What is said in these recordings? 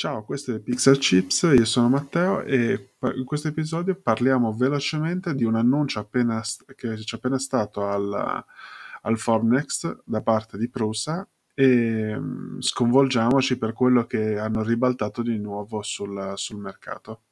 Ciao, questo è Pixel Chips, io sono Matteo e in questo episodio parliamo velocemente di un annuncio appena, che c'è appena stato al, al Formnext da parte di Prusa e mm, sconvolgiamoci per quello che hanno ribaltato di nuovo sul, sul mercato.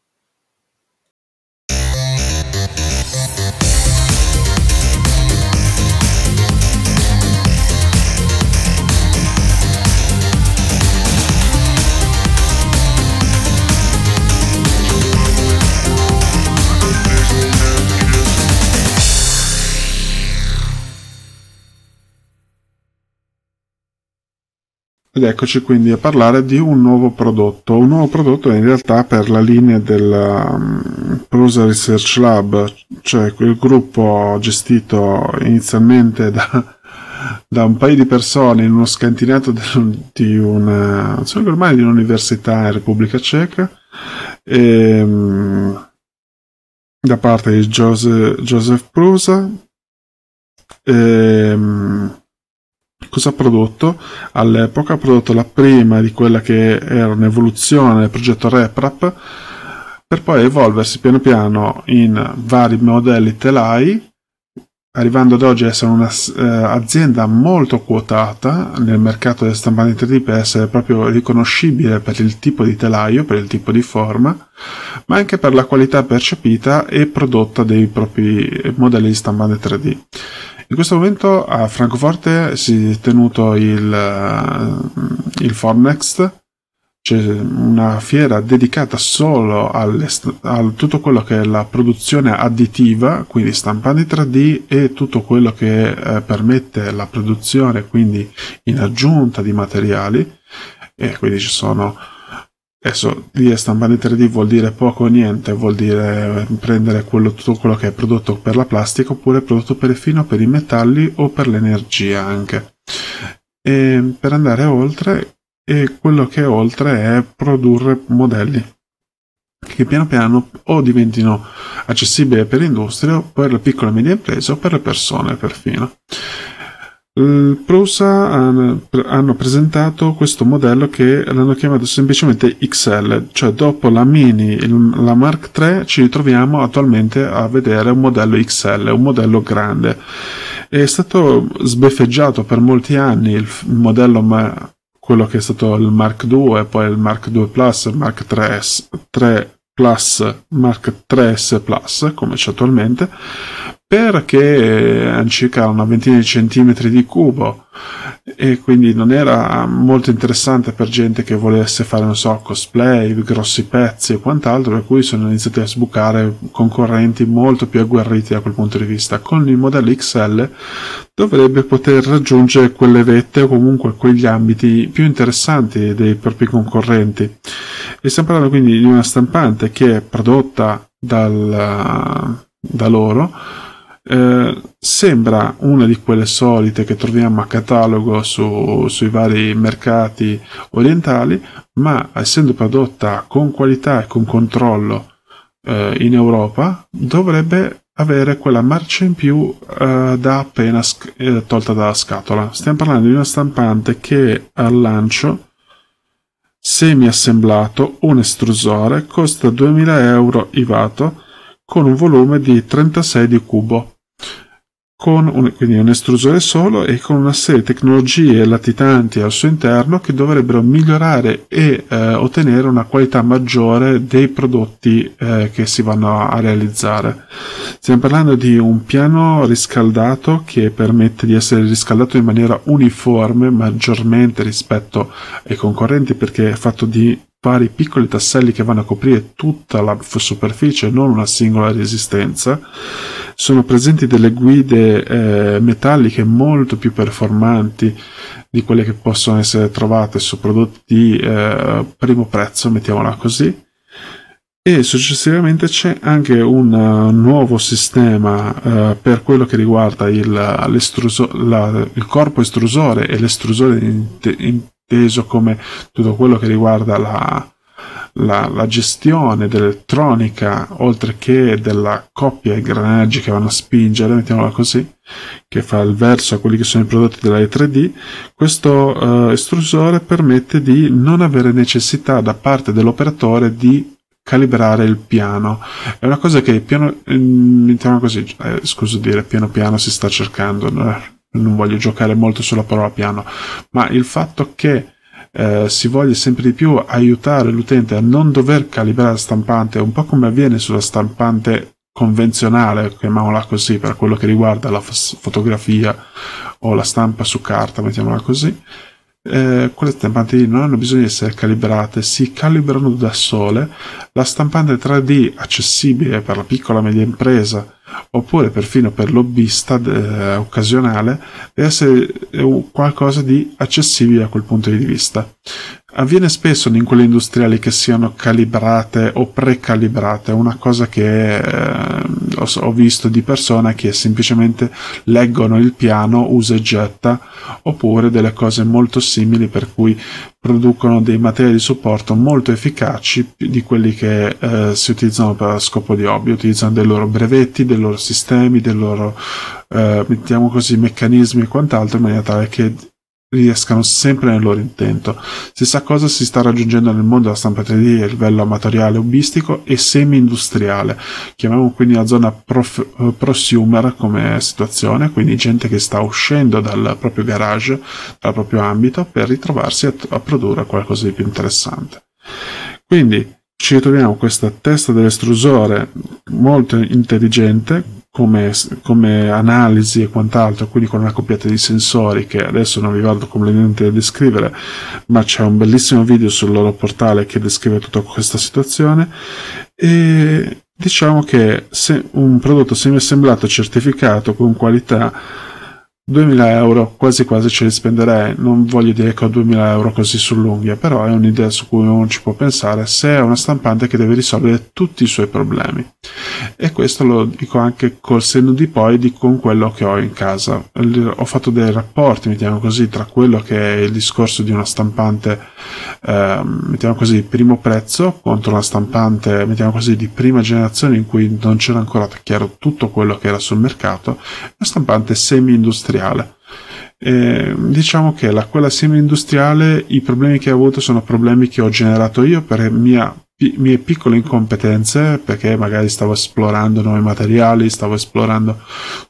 Ed eccoci quindi a parlare di un nuovo prodotto, un nuovo prodotto in realtà per la linea del um, Prusa Research Lab, cioè quel gruppo gestito inizialmente da, da un paio di persone in uno scantinato di una, ormai di un'università in Repubblica Ceca, e, um, da parte di Joseph, Joseph Prusa. E, um, cosa ha prodotto? All'epoca ha prodotto la prima di quella che era un'evoluzione del progetto RepRap per poi evolversi piano piano in vari modelli telai arrivando ad oggi a essere un'azienda eh, molto quotata nel mercato delle stampanti 3D per essere proprio riconoscibile per il tipo di telaio, per il tipo di forma, ma anche per la qualità percepita e prodotta dei propri modelli di stampante 3D. In questo momento a Francoforte si è tenuto il, eh, il Formnext, c'è una fiera dedicata solo a tutto quello che è la produzione additiva, quindi stampanti 3D e tutto quello che eh, permette la produzione, quindi in aggiunta di materiali. E quindi ci sono Adesso lì stampare 3D vuol dire poco o niente, vuol dire prendere quello, tutto quello che è prodotto per la plastica oppure prodotto perfino per i metalli o per l'energia anche. E per andare oltre, e quello che è oltre è produrre modelli che piano piano o diventino accessibili per l'industria, per le piccole e medie imprese o per le persone perfino. Il Prusa hanno presentato questo modello che l'hanno chiamato semplicemente XL, cioè dopo la Mini, la Mark III ci ritroviamo attualmente a vedere un modello XL, un modello grande. È stato sbeffeggiato per molti anni il modello, quello che è stato il Mark II, poi il Mark II Plus, Mark 3, 3 Plus, Mark 3S Plus, come c'è attualmente, perché hanno circa una ventina di centimetri di cubo e quindi non era molto interessante per gente che volesse fare, non so, cosplay, grossi pezzi e quant'altro, per cui sono iniziati a sbucare concorrenti molto più agguerriti da quel punto di vista. Con il modello XL dovrebbe poter raggiungere quelle vette o comunque quegli ambiti più interessanti dei propri concorrenti. E stiamo parlando quindi di una stampante che è prodotta dal, da loro, eh, sembra una di quelle solite che troviamo a catalogo su, sui vari mercati orientali, ma essendo prodotta con qualità e con controllo eh, in Europa, dovrebbe avere quella marcia in più eh, da appena sc- eh, tolta dalla scatola. Stiamo parlando di una stampante che al lancio semi assemblato un estrusore costa 2000 euro IVATO con un volume di 36 di cubo con un, quindi un estrusore solo e con una serie di tecnologie latitanti al suo interno che dovrebbero migliorare e eh, ottenere una qualità maggiore dei prodotti eh, che si vanno a realizzare. Stiamo parlando di un piano riscaldato che permette di essere riscaldato in maniera uniforme maggiormente rispetto ai concorrenti perché è fatto di vari piccoli tasselli che vanno a coprire tutta la superficie, non una singola resistenza. Sono presenti delle guide eh, metalliche molto più performanti di quelle che possono essere trovate su prodotti di eh, primo prezzo, mettiamola così. E successivamente c'è anche un uh, nuovo sistema uh, per quello che riguarda il, la, il corpo estrusore e l'estrusore in, in, inteso come tutto quello che riguarda la, la, la, gestione dell'elettronica, oltre che della coppia ingranaggi che vanno a spingere, mettiamola così, che fa il verso a quelli che sono i prodotti della E3D, questo eh, estrusore permette di non avere necessità da parte dell'operatore di calibrare il piano. È una cosa che piano, mettiamo così, eh, scuso dire, piano piano si sta cercando, non voglio giocare molto sulla parola piano, ma il fatto che eh, si voglia sempre di più aiutare l'utente a non dover calibrare la stampante, un po' come avviene sulla stampante convenzionale, chiamiamola così, per quello che riguarda la fotografia o la stampa su carta, mettiamola così, eh, quelle stampanti non hanno bisogno di essere calibrate, si calibrano da sole. La stampante 3D accessibile per la piccola e media impresa oppure perfino per lobbista eh, occasionale deve essere eh, qualcosa di accessibile a quel punto di vista. Avviene spesso in quelle industriali che siano calibrate o precalibrate, una cosa che eh, ho visto di persone che semplicemente leggono il piano, usa e getta, oppure delle cose molto simili per cui producono dei materiali di supporto molto efficaci di quelli che eh, si utilizzano per scopo di hobby, utilizzano dei loro brevetti, dei loro sistemi, dei loro, eh, mettiamo così, meccanismi e quant'altro in maniera tale che riescano sempre nel loro intento. Stessa cosa si sta raggiungendo nel mondo della stampa 3D a livello amatoriale, hobbistico e semi-industriale. Chiamiamo quindi la zona prof- eh, prosumer come situazione, quindi gente che sta uscendo dal proprio garage, dal proprio ambito, per ritrovarsi a, a produrre qualcosa di più interessante. Quindi ci ritroviamo questa testa dell'estrusore molto intelligente come, come, analisi e quant'altro, quindi con una coppiata di sensori che adesso non vi vado completamente a descrivere, ma c'è un bellissimo video sul loro portale che descrive tutta questa situazione. E diciamo che se un prodotto semi-assemblato certificato con qualità 2000 euro quasi quasi ce li spenderei, non voglio dire che ho 2000 euro così sull'unghia, però è un'idea su cui uno ci può pensare se è una stampante che deve risolvere tutti i suoi problemi. E questo lo dico anche col senno di poi di con quello che ho in casa. Ho fatto dei rapporti, mettiamo così, tra quello che è il discorso di una stampante, eh, mettiamo così, primo prezzo contro una stampante, mettiamo così, di prima generazione in cui non c'era ancora chiaro tutto quello che era sul mercato, una stampante semi-industriale industriale. Eh, diciamo che la, quella semi-industriale, i problemi che ho avuto sono problemi che ho generato io per mia mie piccole incompetenze perché magari stavo esplorando nuovi materiali, stavo esplorando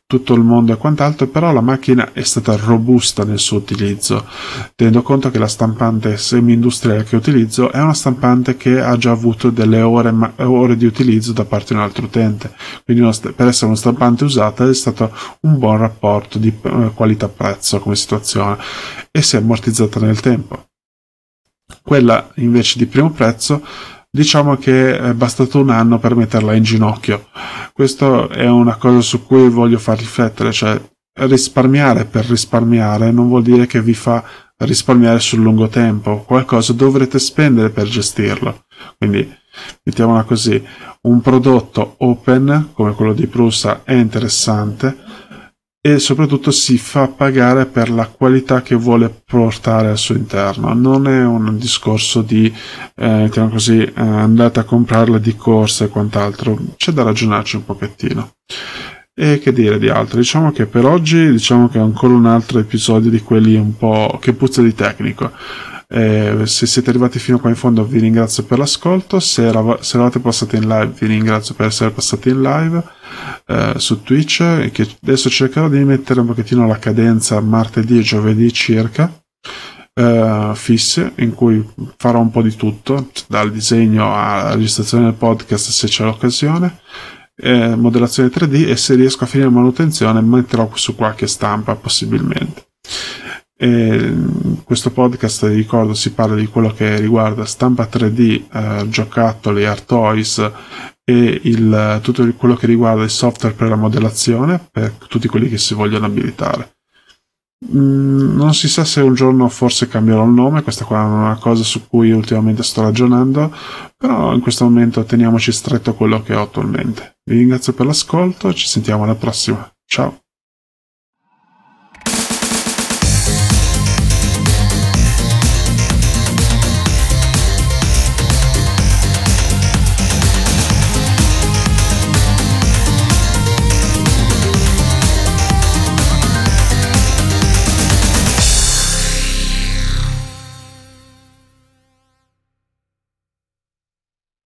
tutto il mondo e quant'altro, però la macchina è stata robusta nel suo utilizzo, tenendo conto che la stampante semi-industriale che utilizzo è una stampante che ha già avuto delle ore, ore di utilizzo da parte di un altro utente, quindi per essere una stampante usata è stato un buon rapporto di eh, qualità-prezzo come situazione e si è ammortizzata nel tempo. Quella invece di primo prezzo diciamo che è bastato un anno per metterla in ginocchio. Questo è una cosa su cui voglio far riflettere, cioè risparmiare per risparmiare non vuol dire che vi fa risparmiare sul lungo tempo, qualcosa dovrete spendere per gestirlo. Quindi mettiamola così, un prodotto open come quello di Prusa è interessante, e soprattutto si fa pagare per la qualità che vuole portare al suo interno. Non è un discorso di eh, così, eh, andate a comprarla di corsa e quant'altro, c'è da ragionarci un pochettino. E che dire di altro? Diciamo che per oggi diciamo che è ancora un altro episodio di quelli un po' che puzza di tecnico. Eh, se siete arrivati fino qua in fondo vi ringrazio per l'ascolto, se, era, se eravate passati in live vi ringrazio per essere passati in live eh, su Twitch, che adesso cercherò di mettere un pochettino la cadenza martedì e giovedì circa. Uh, fisse in cui farò un po' di tutto dal disegno alla registrazione del podcast se c'è l'occasione eh, modellazione 3D e se riesco a finire manutenzione metterò su qualche stampa possibilmente e questo podcast, ricordo, si parla di quello che riguarda stampa 3D, eh, giocattoli, art toys e il, tutto quello che riguarda il software per la modellazione per tutti quelli che si vogliono abilitare. Mm, non si sa se un giorno forse cambierò il nome, questa qua è una cosa su cui ultimamente sto ragionando, però in questo momento teniamoci stretto quello che ho attualmente. Vi ringrazio per l'ascolto ci sentiamo alla prossima. Ciao!